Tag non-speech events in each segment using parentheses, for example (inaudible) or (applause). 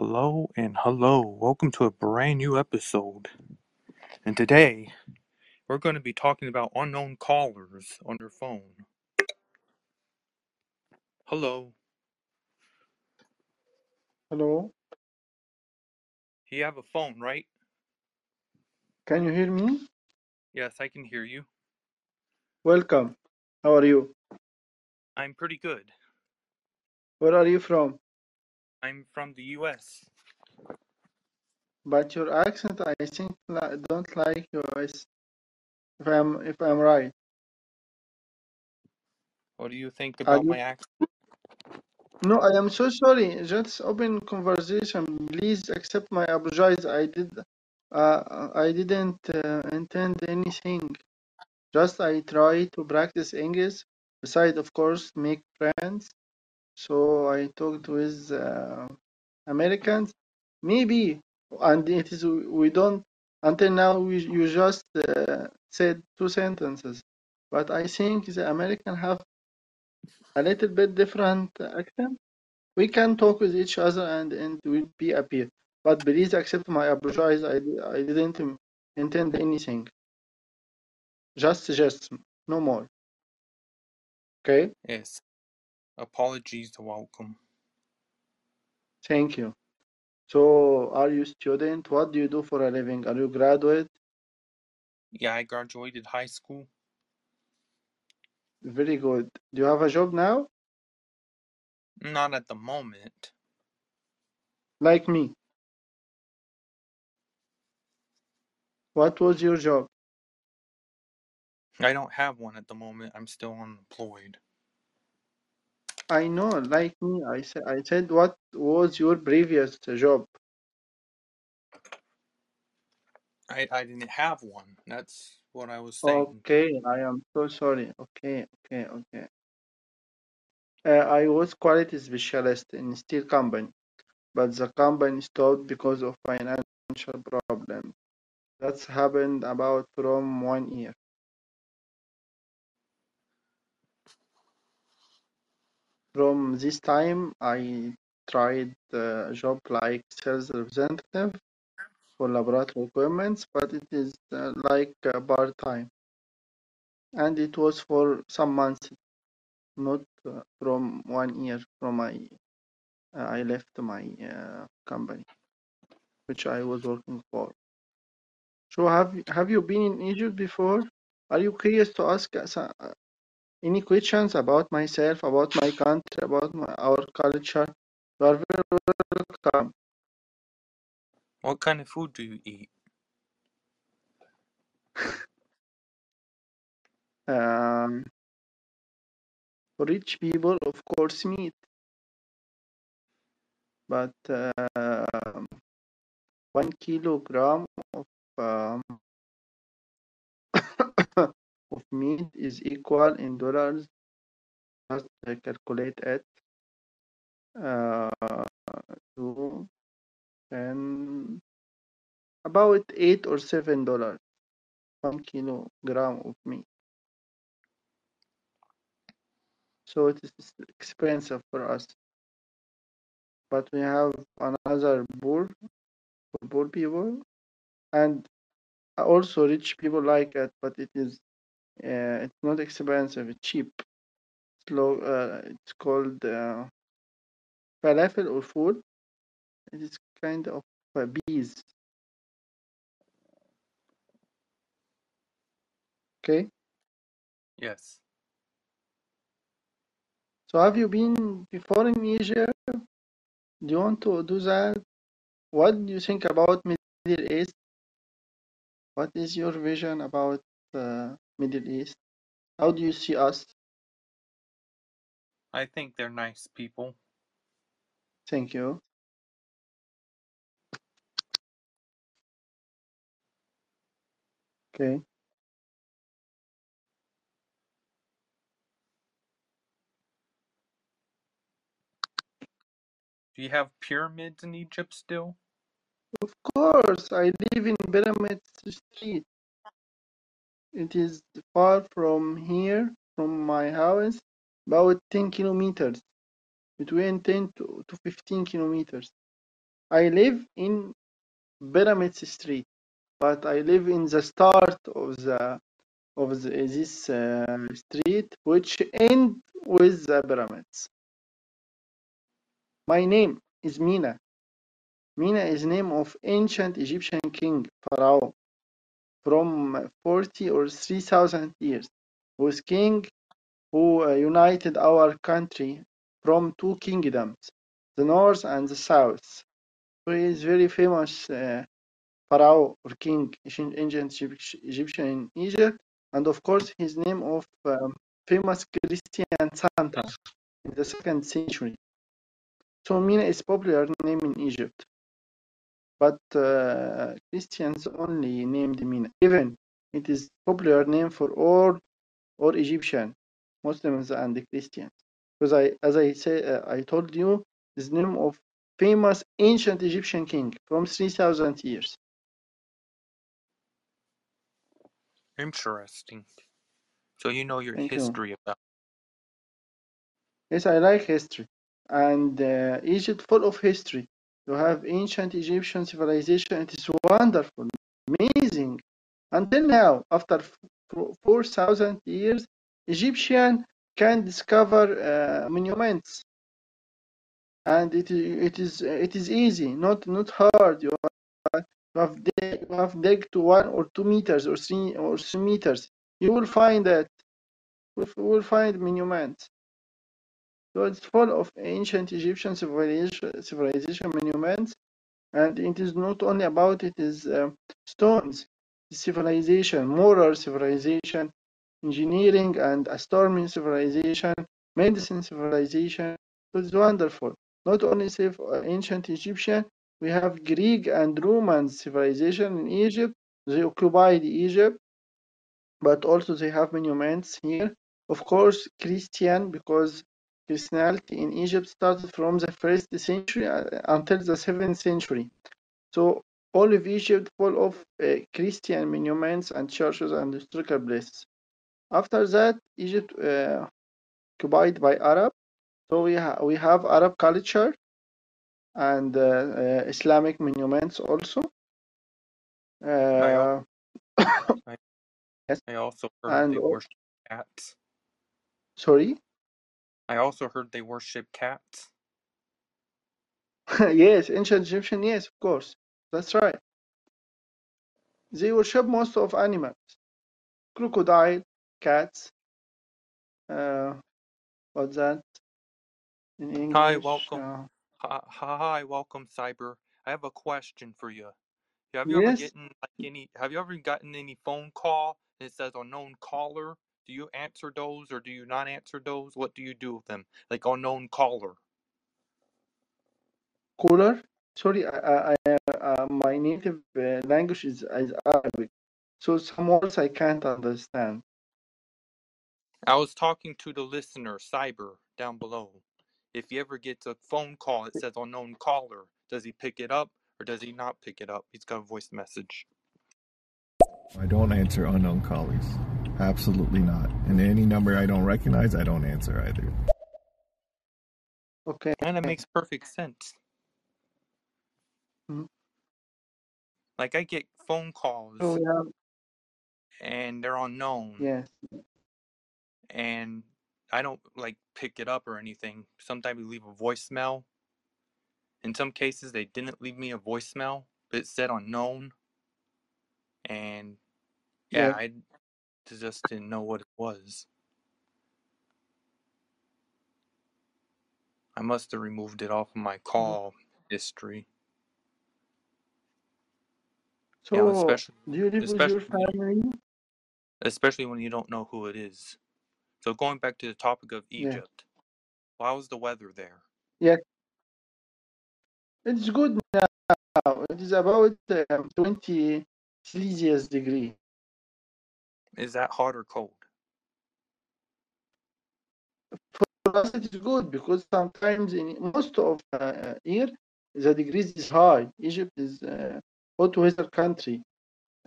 Hello and hello. Welcome to a brand new episode. And today we're going to be talking about unknown callers on your phone. Hello. Hello, You have a phone, right? can you hear me? Yes, I can hear you. Welcome. How are you? I'm pretty good. Where are you from? I'm from the US. But your accent, I think, don't like yours. If I'm if I'm right. What do you think about you? my accent? No, I am so sorry. Just open conversation. Please accept my apologies. I did. Uh, I didn't uh, intend anything. Just I try to practice English. Besides, of course, make friends. So I talked with uh, Americans, maybe, and it is we don't until now we you just uh, said two sentences, but I think the American have a little bit different accent. We can talk with each other and and will be happy. But please accept my apologize. I I didn't intend anything. Just just no more. Okay. Yes. Apologies to welcome. Thank you. So, are you student? What do you do for a living? Are you graduate? Yeah, I graduated high school. Very good. Do you have a job now? Not at the moment. Like me. What was your job? I don't have one at the moment. I'm still unemployed. I know, like me. I said, I said, what was your previous job? I, I didn't have one. That's what I was saying. Okay, I am so sorry. Okay, okay, okay. Uh, I was quality specialist in steel company, but the company stopped because of financial problems. That's happened about from one year. From this time, I tried a job like sales representative for laboratory equipments, but it is uh, like uh, part time, and it was for some months, not uh, from one year. From my, uh, I left my company, which I was working for. So have have you been in Egypt before? Are you curious to ask any questions about myself, about my country, about my, our culture? You are very welcome. What kind of food do you eat? (laughs) Um, for rich people, of course, meat, but um one kilogram of um, of meat is equal in dollars. Just calculate it uh, to ten, about eight or seven dollars. One kilogram of meat. So it is expensive for us. But we have another poor for poor people, and also rich people like it, but it is uh, it's not expensive. It's cheap. It's low. Uh, it's called uh, falafel or food. It is kind of uh, bees. Okay. Yes. So have you been before in Egypt? Do you want to do that? What do you think about Middle East? What is your vision about uh, Middle East? How do you see us? I think they're nice people. Thank you. Okay. Do you have pyramids in Egypt still? Of course, I live in Pyramid Street. It is far from here, from my house, about 10 kilometers, between 10 to, to 15 kilometers. I live in Pyramids Street, but I live in the start of the of the, this uh, street, which end with the pyramids. My name is Mina. Mina is name of ancient Egyptian king pharaoh from 40 or 3000 years, who was king who uh, united our country from two kingdoms, the north and the south. Who is very famous uh, pharaoh or king, ancient ancient Egyptian in Egypt, and of course his name of um, famous Christian Santa in the second century. So Mina is popular name in Egypt, but uh, Christians only named Mina. Even it is popular name for all or Egyptian Muslims and the Christians. Because I, as I say, uh, I told you, is name of famous ancient Egyptian king from 3000 years. Interesting. So you know your Thank you. history about. Yes, I like history. And uh, Egypt full of history. You have ancient Egyptian civilization. It is wonderful, amazing. Until now, after f- f- 4,000 years, Egyptian can discover uh, monuments. And it, it is it is easy, not not hard. You have, you have dig, you have dig to one or two meters or three or three meters. You will find that. You will find monuments. So it's full of ancient Egyptian civilization, civilization monuments, and it is not only about it is uh, stones, civilization, moral civilization, engineering and astronomy civilization, medicine civilization. So it's wonderful. Not only save uh, ancient Egyptian, we have Greek and Roman civilization in Egypt. They occupied Egypt but also they have monuments here. Of course, Christian, because Christianity in Egypt started from the first century uh, until the seventh century. So all of Egypt full of uh, Christian monuments and churches and historical places. After that, Egypt uh, occupied by Arab. So we, ha- we have Arab culture and uh, uh, Islamic monuments also. I Uh, (coughs) I, yes, I also heard and they worship cats. sorry. I also heard they worship cats. (laughs) yes, ancient Egyptian, yes, of course. That's right. They worship most of animals. Crocodile, cats, uh, what's that in Hi, welcome. Uh, Hi, hi, welcome, Cyber. I have a question for you. Have you ever gotten like any? Have you ever gotten any phone call and it says unknown caller? Do you answer those or do you not answer those? What do you do with them? Like unknown caller. Caller? Sorry, I, I, I, uh, my native uh, language is, is Arabic, so some words I can't understand. I was talking to the listener, Cyber, down below. If he ever gets a phone call, it says unknown caller. Does he pick it up or does he not pick it up? He's got a voice message. I don't answer unknown callers. Absolutely not. And any number I don't recognize, I don't answer either. Okay. And it makes perfect sense. Mhm. Like I get phone calls So we have and they're unknown yes, and I don't like pick it up or anything. Sometimes we leave a voicemail. In some cases they didn't leave me a voicemail, but it said unknown. And yeah, yes. I just didn't know what it was. I must have removed it off of my call history. So Yeah, especially do you live with especially your when you, family? especially when you don't know who it is. So going back to the topic of Yeah. Egypt, how was the weather there? Yeah, it's good now. It is about um, 20 Celsius degree. Is that hot or cold? For us, it is good because sometimes in most of uh, year the degrees is high. Egypt is uh, hot weather country.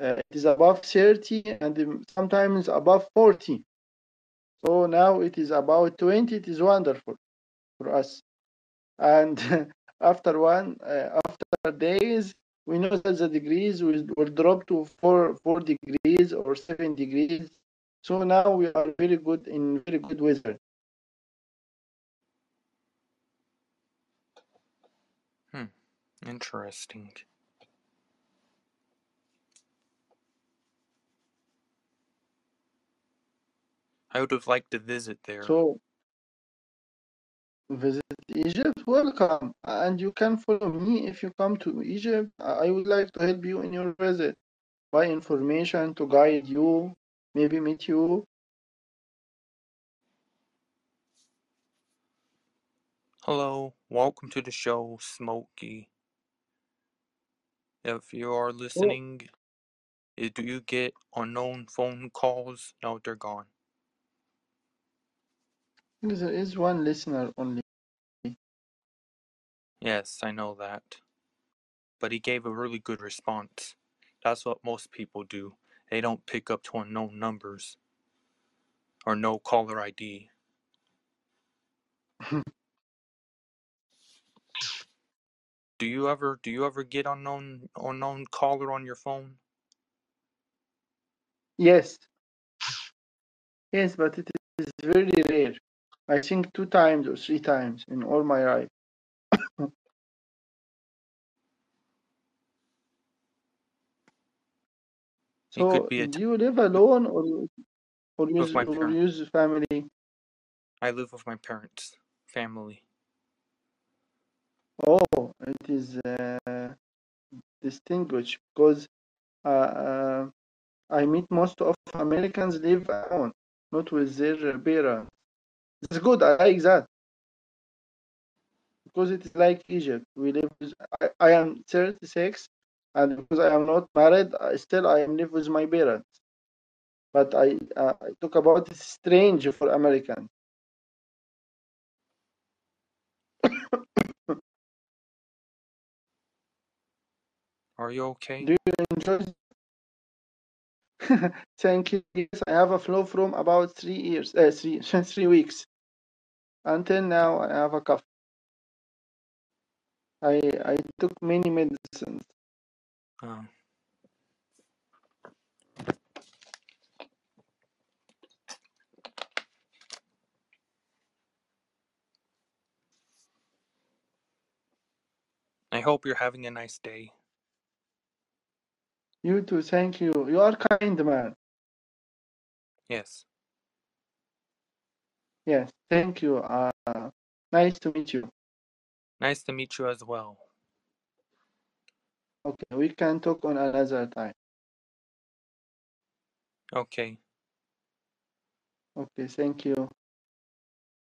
Uh, it is above 30 and um, sometimes above 40. So now it is about 20. It is wonderful for us. And (laughs) after one uh, after days we know that the degrees will, will drop to four four degrees or seven degrees so now we are very good in very good weather hmm. Interesting. I would have liked to visit there. so visit egypt welcome and you can follow me if you come to egypt i would like to help you in your visit by information to guide you maybe meet you Hello, welcome to the show, Smokey. If you are listening, eh, do you get unknown phone calls? No, they're gone. There is one listener only Yes, I know that. But he gave a really good response. That's what most people do. They don't pick up to unknown numbers or no caller ID. (laughs) Do you ever do you ever get unknown unknown caller on your phone? yes yes but it is very rare i think two times or three times in all my life (coughs) So do you live alone or or use or use family? I live with my parents, family. Oh, it is uh, distinguished because uh, uh, I meet most of Americans live alone, not with their parents. It's good. I like that because it is like Egypt. We live. With, I, I am 36, and because I am not married, I, still I am live with my parents. But I uh, I talk about it's strange for Americans. (coughs) Are you okay? Do you enjoy (laughs) Thank you. Yes, I have a flow from about three years, uh, three (laughs) three weeks. Until now, I have a cough. I I took many medicines. Um, I hope you're having a nice day. You too. Thank you. You are kind man. Yes. Yes. Thank you. Uh, nice to meet you. Nice to meet you as well. Okay, we can talk on another time. Okay. Okay. Thank you.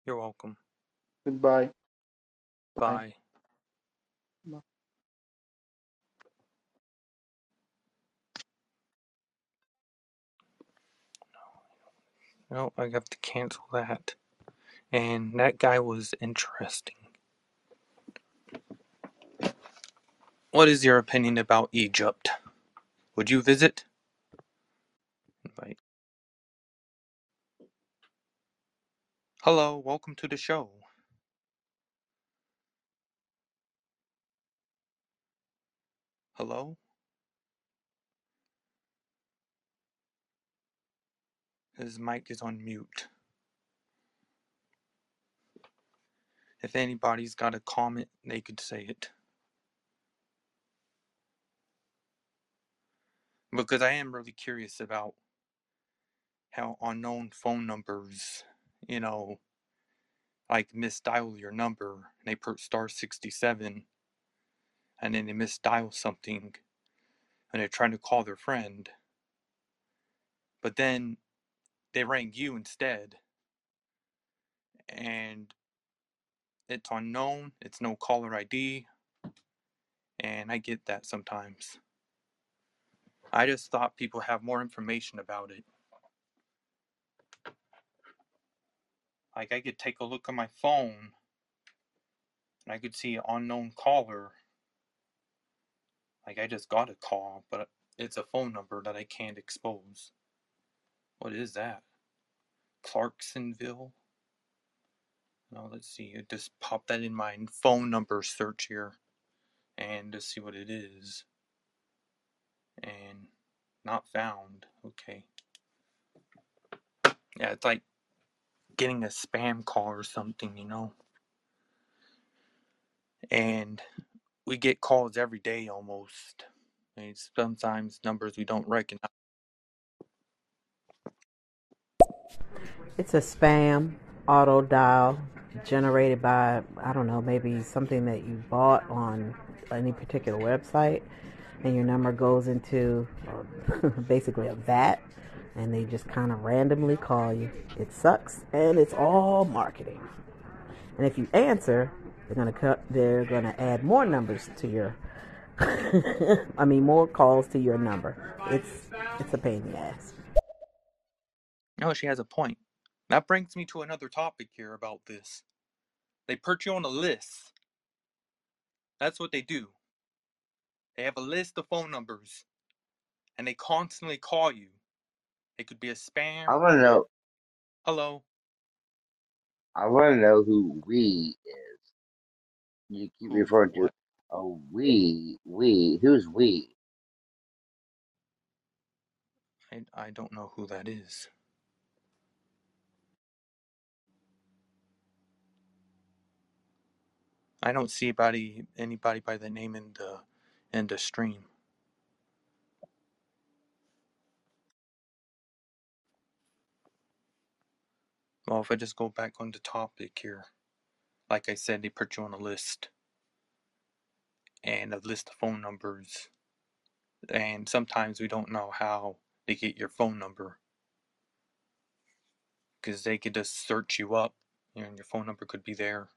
You're welcome. Goodbye. Bye. Bye. No, I have to cancel that. And that guy was interesting. What is your opinion about Egypt? Would you visit? Invite. Hello, welcome to the show. Hello? His mic is on mute. If anybody's got a comment, they could say it. Because I am really curious about how unknown phone numbers, you know, like misdial your number and they put star 67 and then they misdial something and they're trying to call their friend. But then they rang you instead and it's unknown, it's no caller ID, and I get that sometimes. I just thought people have more information about it. Like I could take a look on my phone and I could see unknown caller. Like I just got a call, but it's a phone number that I can't expose. What is that? Clarksonville? Now let's see. I just pop that in my phone number search here and just see what it is. And not found. Okay. Yeah, it's like getting a spam call or something, you know. And we get calls every day almost. And sometimes numbers we don't recognize. It's a spam auto dial generated by, I don't know, maybe something that you bought on any particular website, and your number goes into (laughs) basically a vat, and they just kind of randomly call you. It sucks, and it's all marketing. And if you answer, they're gonna cut. They're gonna add more numbers to your. (laughs) I mean, more calls to your number. It's it's a pain in the ass. No, she has a point. That brings me to another topic here about this. They put you on a list. That's what they do. They have a list of phone numbers and they constantly call you. It could be a spam. I want to know. Hello. I want to know who we is. You keep referring to oh we we. Who's we? I, I don't know who that is. I don't see anybody anybody by the name in the in the stream. Well, if I just go back on the topic here, like I said, they put you on a list and a list of phone numbers, and sometimes we don't know how they get your phone number because they could just search you up, and your phone number could be there.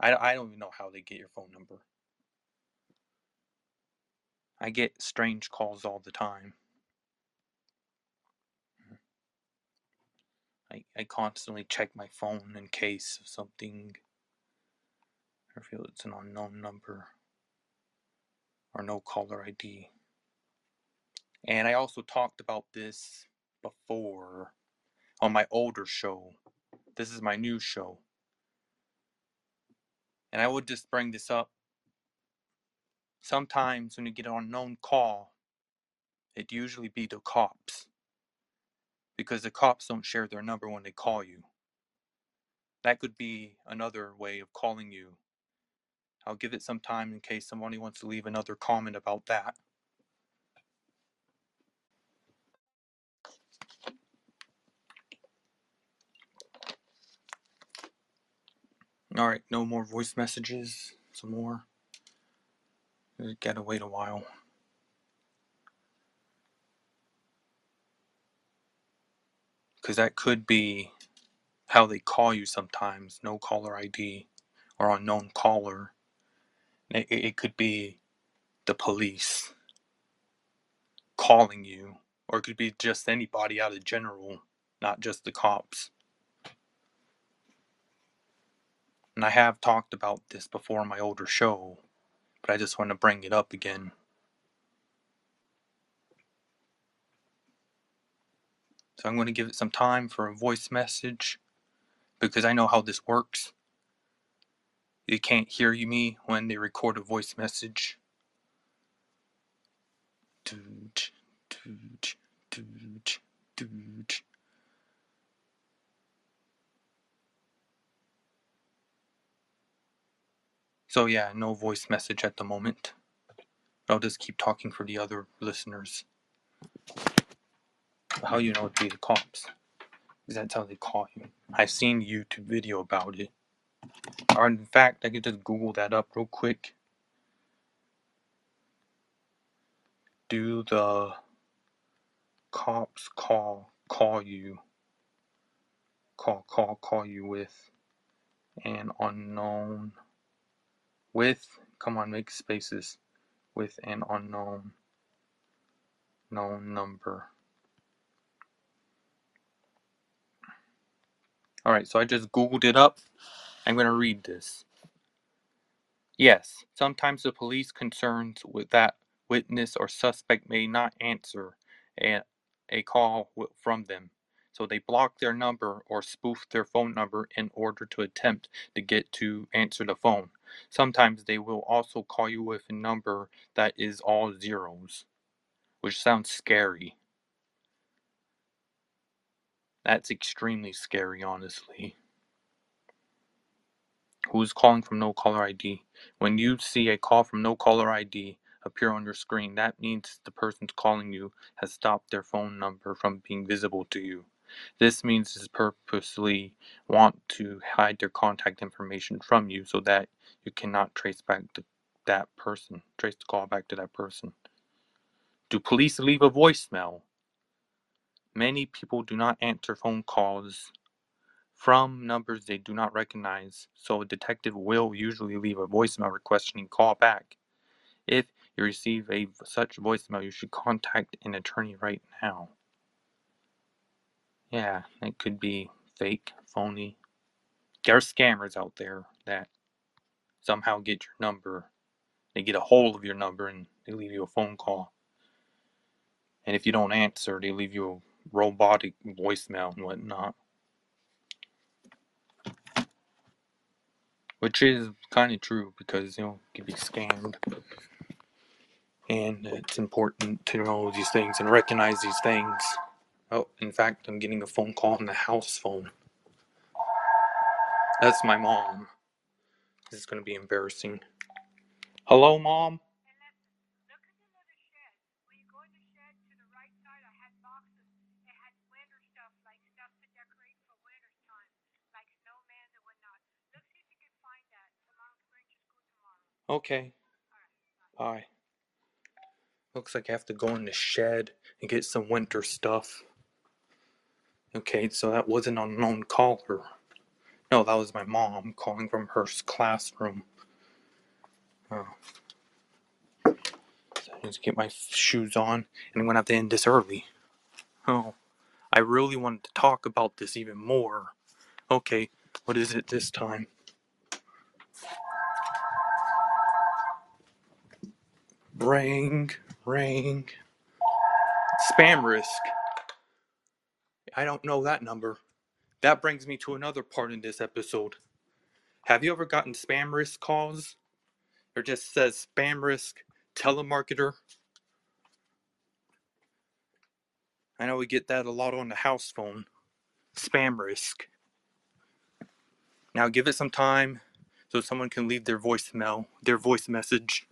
I I don't even know how they get your phone number. I get strange calls all the time. Mm-hmm. I, I constantly check my phone in case of something. I feel it's an unknown number or no caller ID. And I also talked about this before on my older show. This is my new show. And I would just bring this up. Mm. Sometimes when you get an unknown call, it usually be the cops because the cops don't share their number when they call you. That could be another way of calling you. I'll give it some time in case somebody wants to leave another comment about that. All right, no more voice messages. Some more. Gotta wait a while. Because that could be how they call you sometimes no caller ID or unknown caller. It it could be the police calling you, or it could be just anybody out of general, not just the cops. And I have talked about this before in my older show, but I just want to bring it up again. So I'm going to give it some time for a voice message because I know how this works. You can't hear you me when they record a voice message. Doot, doot, doot, doot. So yeah, no voice message at the moment. I'll just keep talking for the other listeners. How you know it'd be the cops? Because that's how they call you. I've seen YouTube video about it. Or in fact, I could just Google that up real quick. Do the cops call call you call call call you with an unknown with come on make spaces with an unknown known number. Alright, so I just Googled it up. I'm gonna read this. Yes, sometimes the police concerns with that witness or suspect may not answer a, a call from them. So they block their number or spoof their phone number in order to attempt to get to answer the phone. Sometimes they will also call you with a number that is all zeros, which sounds scary. That's extremely scary, honestly. Who's calling from no caller ID? When you see a call from no caller ID appear on your screen, that means the person calling you has stopped their phone number from being visible to you. This means they purposely want to hide their contact information from you so that you cannot trace back to that person, trace the call back to that person. Do police leave a voicemail? Many people do not answer phone calls from numbers they do not recognize, so a detective will usually leave a voicemail requesting call back. If you receive a such voicemail, you should contact an attorney right now. Yeah, it could be fake, phony. There are scammers out there that somehow get your number. They get a hold of your number and they leave you a phone call. And if you don't answer, they leave you a robotic voicemail and whatnot. Which is kind of true because, you know, can be scammed. And it's important to know these things and recognize these things. Oh, in fact, I'm getting a phone call on the house phone. That's my mom. This is going to be embarrassing. Hello, mom? Okay. Bye. Looks like I have to go in the shed and get some winter stuff. Okay, so that wasn't an unknown caller. No, that was my mom calling from her classroom. Oh. So I need to get my shoes on, and I'm gonna have to end this early. Oh, I really wanted to talk about this even more. Okay, what is it this time? Ring, ring. Spam risk. I don't know that number. That brings me to another part in this episode. Have you ever gotten spam risk calls? Or just says spam risk telemarketer? I know we get that a lot on the house phone. Spam risk. Now give it some time so someone can leave their voicemail, their voice message.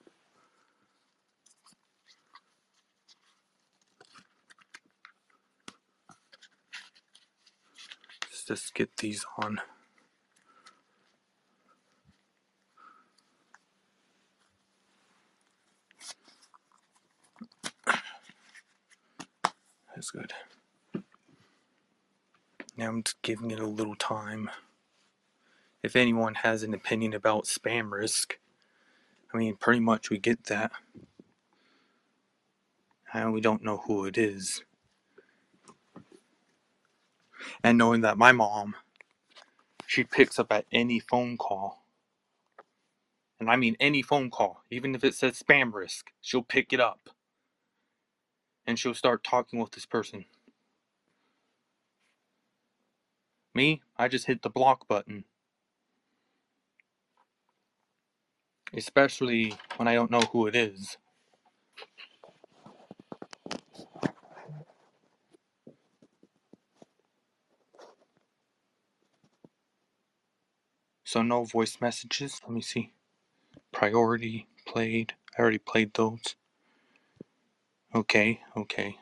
Let's just get these on. That's good. Now I'm just giving it a little time. If anyone has an opinion about spam risk, I mean, pretty much we get that. And we don't know who it is. And knowing that my mom, she picks up at any phone call. And I mean any phone call, even if it says spam risk, she'll pick it up. And she'll start talking with this person. Me, I just hit the block button. Especially when I don't know who it is. So no voice messages. Let me see. Priority played. I already played those. Okay, okay.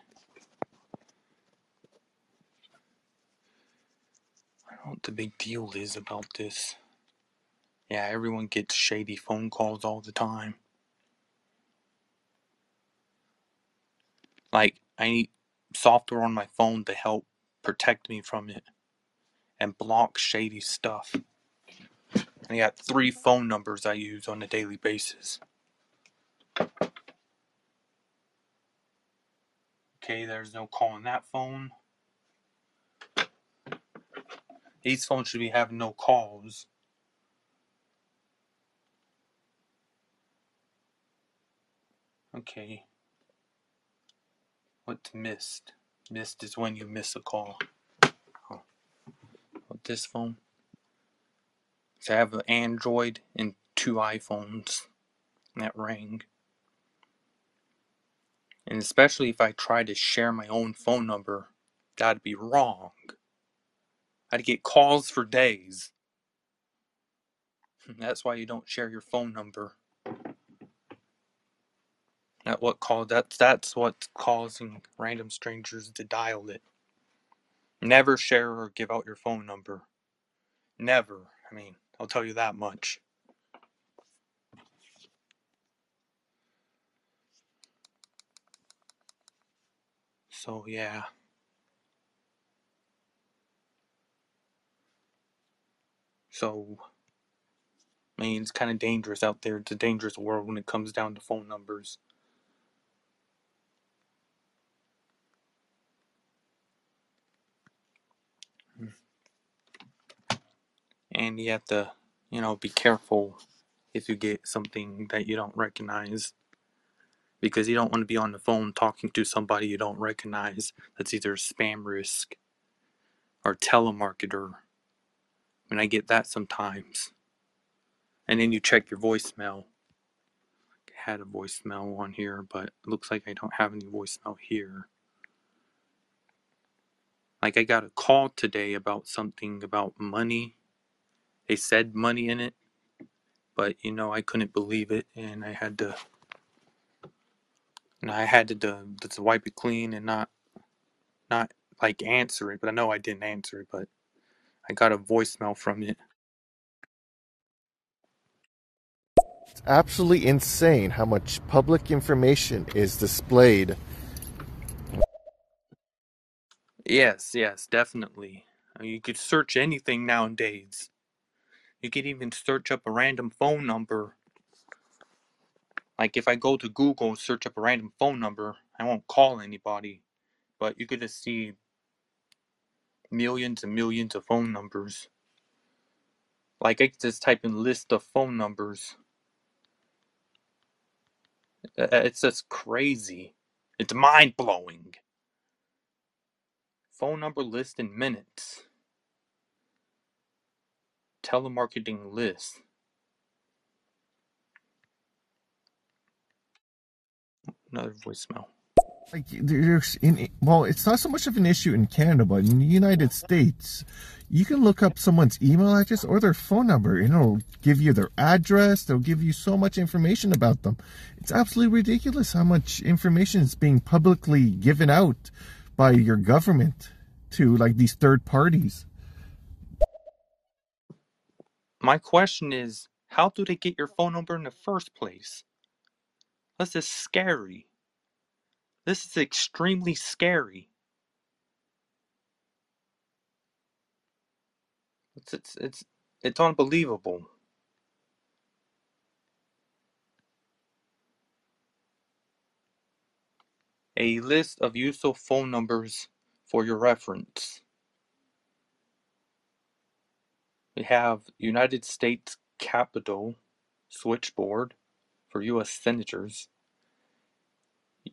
I don't know what the big deal is about this. Yeah, everyone gets shady phone calls all the time. Like, I need software on my phone to help protect me from it and block shady stuff. I got three phone numbers I use on a daily basis. Okay, there's no call on that phone. These phones should be having no calls. Okay. What's missed? Missed is when you miss a call. oh, oh this phone. So I have an Android and two iPhones that ring. And especially if I try to share my own phone number, that'd be wrong. I'd get calls for days. (laughs) That's why you don't share your phone number. That what call that's that's what's causing random strangers to dial it. Never share or give out your phone number. Never. I mean, I'll tell you that much. So yeah. So I mean it's kinda dangerous out there. It's a dangerous world when it comes down to phone numbers. And you have to, you know, be careful if you get something that you don't recognize. Because you don't want to be on the phone talking to somebody you don't recognize that's either a spam risk or telemarketer. I mean, I get that sometimes. And then you check your voicemail. I had a voicemail on here, but it looks like I don't have any voicemail here. Like, I got a call today about something about money. They said money in it, but you know, I couldn't believe it, and I had to. And I had to, to, to wipe it clean and not, not like answer it. But I know I didn't answer it, but I got a voicemail from it. It's absolutely insane how much public information is displayed. Yes, yes, definitely. I mean, you could search anything nowadays. You could even search up a random phone number. Like if I go to Google, and search up a random phone number, I won't call anybody, but you could just see millions and millions of phone numbers. Like I could just type in list of phone numbers. Uh, It's just crazy. It's mind blowing. Phone number list in minutes. Telemarketing list. Another voicemail. Like there's in well, it's not so much of an issue in Canada, but in the United States, you can look up someone's email address or their phone number, and it'll give you their address. They'll give you so much information about them. It's absolutely ridiculous how much information is being publicly given out by your government to like these third parties. My question is, how do they get your phone number in the first place? This is scary. This is extremely scary. It's it's it's it's unbelievable. A list of useful phone numbers for your reference. We have United States Capitol switchboard for U.S. senators.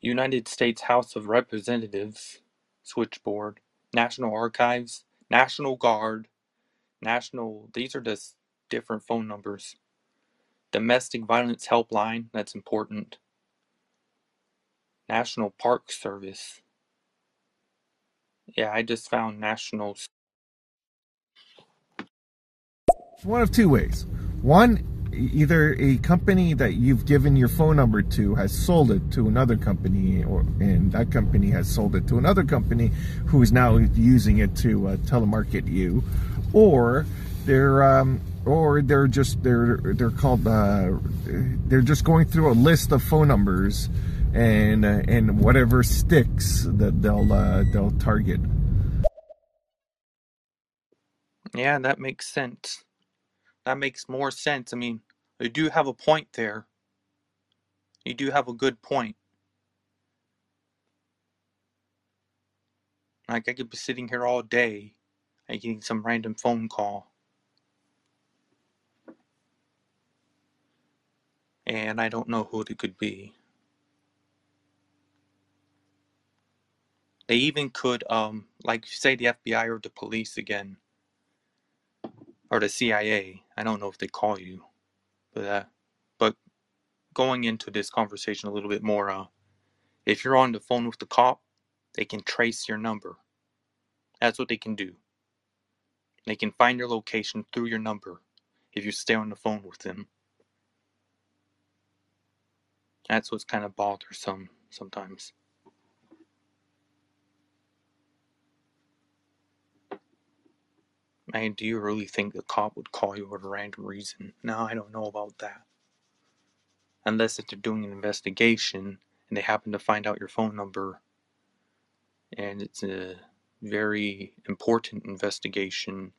United States House of Representatives switchboard. National Archives, National Guard, National. These are just different phone numbers. Domestic Violence Helpline, that's important. National Park Service. Yeah, I just found National. One of two ways. One, either a company that you've given your phone number to has sold it to another company, or and that company has sold it to another company who is now using it to uh, telemarket you, or they're um, or they're just they're they're called uh, they're just going through a list of phone numbers and uh, and whatever sticks that they'll uh, they'll target. Yeah, that makes sense. That makes more sense. I mean, you do have a point there. You do have a good point. Like, I could be sitting here all day and getting some random phone call. And I don't know who it could be. They even could, um, like, say the FBI or the police again. or the CIA. I don't know if they call you, but uh, but going into this conversation a little bit more, uh, if you're on the phone with the cop, they can trace your number. That's what they can do. They can find your location through your number if you stay on the phone with them. That's what's kind of bothersome sometimes. Man, do you really think the cop would call you for a random reason? No, I don't know about that. Unless if they're doing an investigation and they happen to find out your phone number and it's a very important investigation,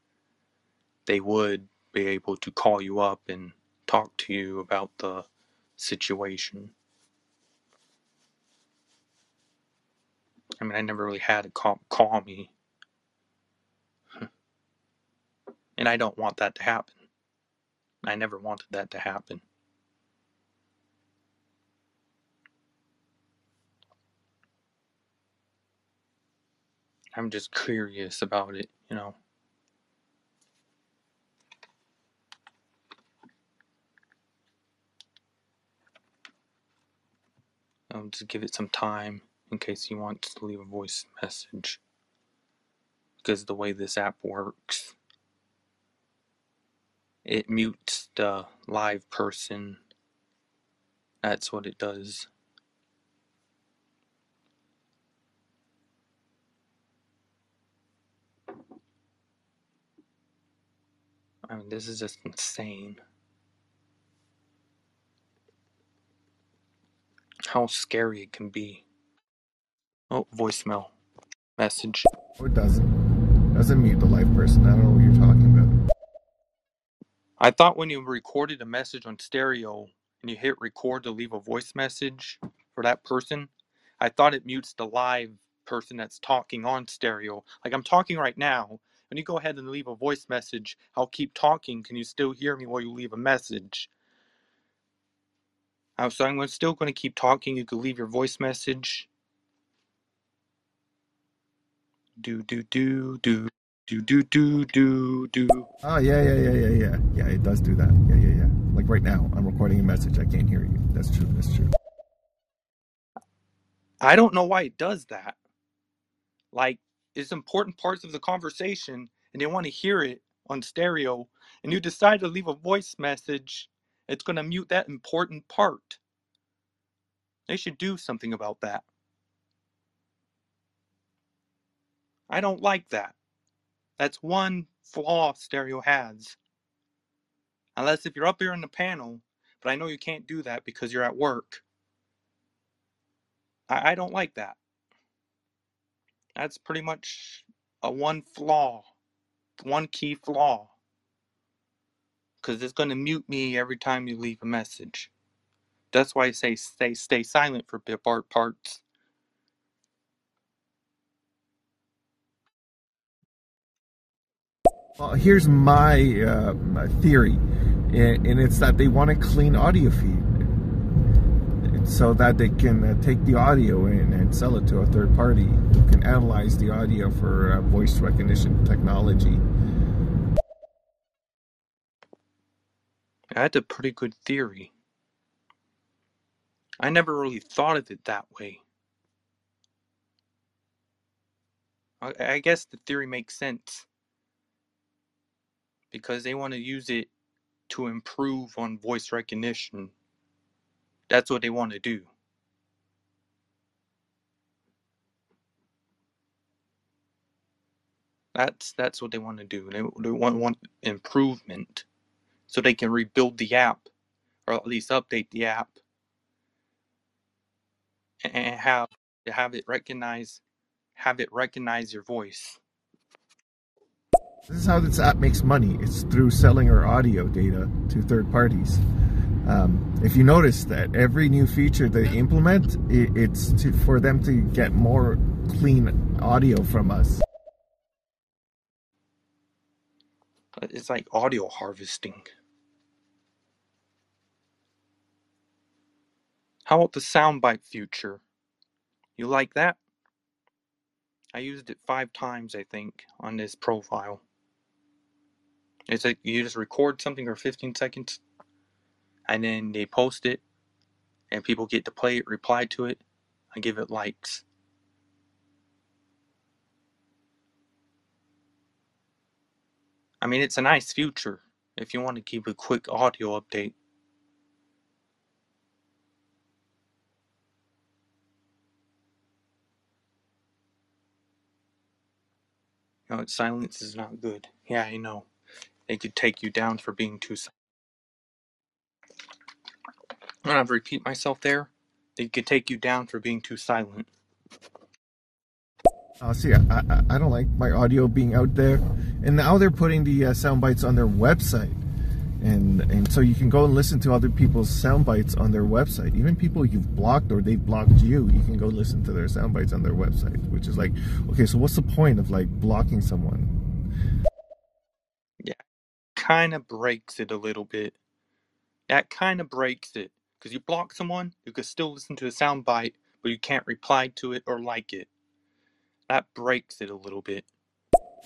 they would be able to call you up and talk to you about the situation. I mean, I never really had a cop call me, and I don't want that to happen. I never wanted that to happen. I'm just curious about it, you know. I'll just give it some time in case he wants to leave a voice message. Because the way this app works, it mutes the live person. That's what it does. I mean, this is just insane. How scary it can be. Oh, voicemail. Message. Oh, it doesn't. Doesn't mute the live person. I don't know what you're talking about. I thought when you recorded a message on stereo and you hit record to leave a voice message for that person, I thought it mutes the live person that's talking on stereo. Like I'm talking right now. When you go ahead and leave a voice message, I'll keep talking. Can you still hear me while you leave a message? Uh, so I'm still going to keep talking. You can leave your voice message. Do do do do do do do do do. Oh yeah, yeah, yeah, yeah, yeah. Yeah, it does do that. Yeah, yeah, yeah. Like right now, I'm recording a message. I can't hear you. That's true. That's true. I don't know why it does that. Like it's important parts of the conversation and they want to hear it on stereo and you decide to leave a voice message, it's going to mute that important part. They should do something about that. I don't like that. That's one flaw stereo has. Unless if you're up here in the panel, but I know you can't do that because you're at work. I, I don't like that. That's pretty much a one flaw, one key flaw. Because it's going to mute me every time you leave a message. That's why I say stay stay silent for bit part parts. Well, here's my uh, theory, and, and it's that they want a clean audio feed, so that they can uh, take the audio in and sell it to a third party who can analyze the audio for uh, voice recognition technology. That's a pretty good theory. I never really thought of it that way. I, I guess the theory makes sense because they want to use it to improve on voice recognition. That's what they want to do. That's that's what they want to do. They, they want want improvement, so they can rebuild the app, or at least update the app, and have have it recognize have it recognize your voice. This is how this app makes money. It's through selling our audio data to third parties. Um, if you notice that every new feature they implement, it, it's to, for them to get more clean audio from us. It's like audio harvesting. How about the soundbite feature? You like that? I used it five times, I think, on this profile. It's like you just record something for 15 seconds, and then they post it, and people get to play it, reply to it, and give it likes. I mean, it's a nice future if you want to keep a quick audio update. Know, silence is not good. Yeah, I know. They could take you down for being too silent. I'm gonna repeat myself there. They could take you down for being too silent. Uh, see, I, I, I don't like my audio being out there, and now they're putting the uh, sound bites on their website, and and so you can go and listen to other people's sound bites on their website. Even people you've blocked or they've blocked you, you can go listen to their sound bites on their website. Which is like, okay, so what's the point of like blocking someone? Kind of breaks it a little bit. That kind of breaks it. Because you block someone, you could still listen to the sound bite, but you can't reply to it or like it. That breaks it a little bit.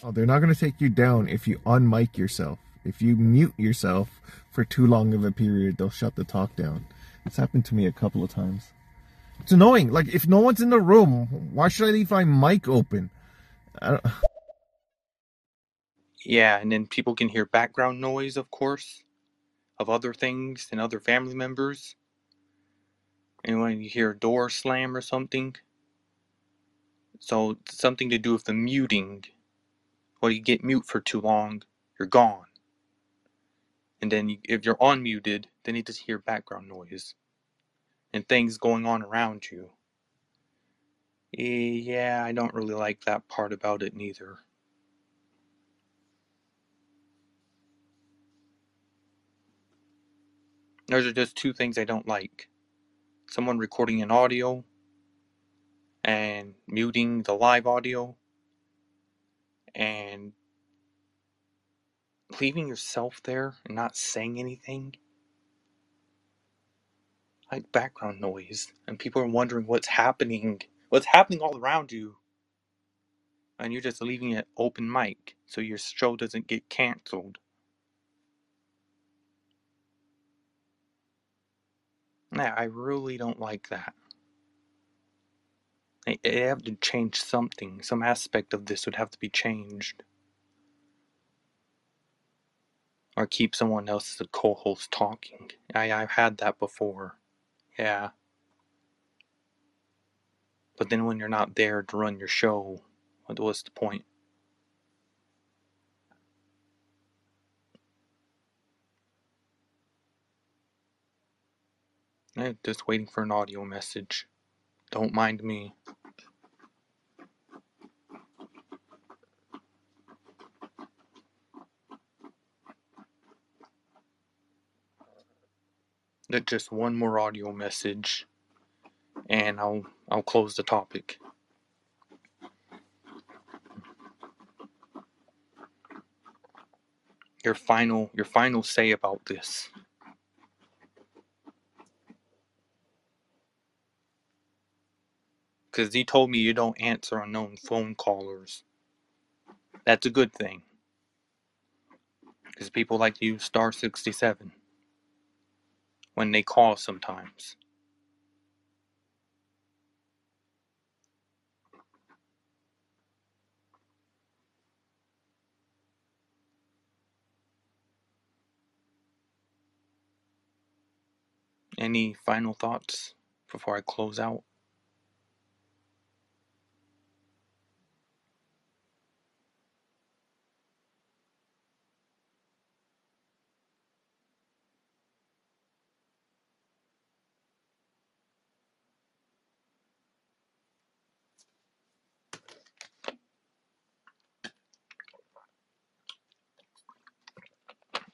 Oh, they're not going to take you down if you unmic yourself. If you mute yourself for too long of a period, they'll shut the talk down. It's happened to me a couple of times. It's annoying. Like, if no one's in the room, why should I leave my mic open? Yeah, and then people can hear background noise, of course, of other things and other family members. And when you hear a door slam or something. So, something to do with the muting. Well, you get mute for too long, you're gone. And then you, if you're unmuted, then you just hear background noise and things going on around you. Eh, yeah, I don't really like that part about it neither. Those are just two things I don't like. Someone recording an audio and muting the live audio and leaving yourself there and not saying anything. Like background noise, and people are wondering what's happening, what's happening all around you, and you're just leaving it open mic so your show doesn't get canceled. Yeah, I really don't like that. They, they have to change something. Some aspect of this would have to be changed. Or keep someone else as a co host talking. I, I've had that before. Yeah. But then when you're not there to run your show, what what's the point? Eh, just waiting for an audio message. Don't mind me. Just one more audio message and I'll I'll close the topic. Your final your final say about this. Cause he told me you don't answer unknown phone callers. That's a good thing. Because people like to use star sixty seven when they call sometimes. Any final thoughts before I close out?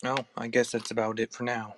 No, I guess that's about it for now.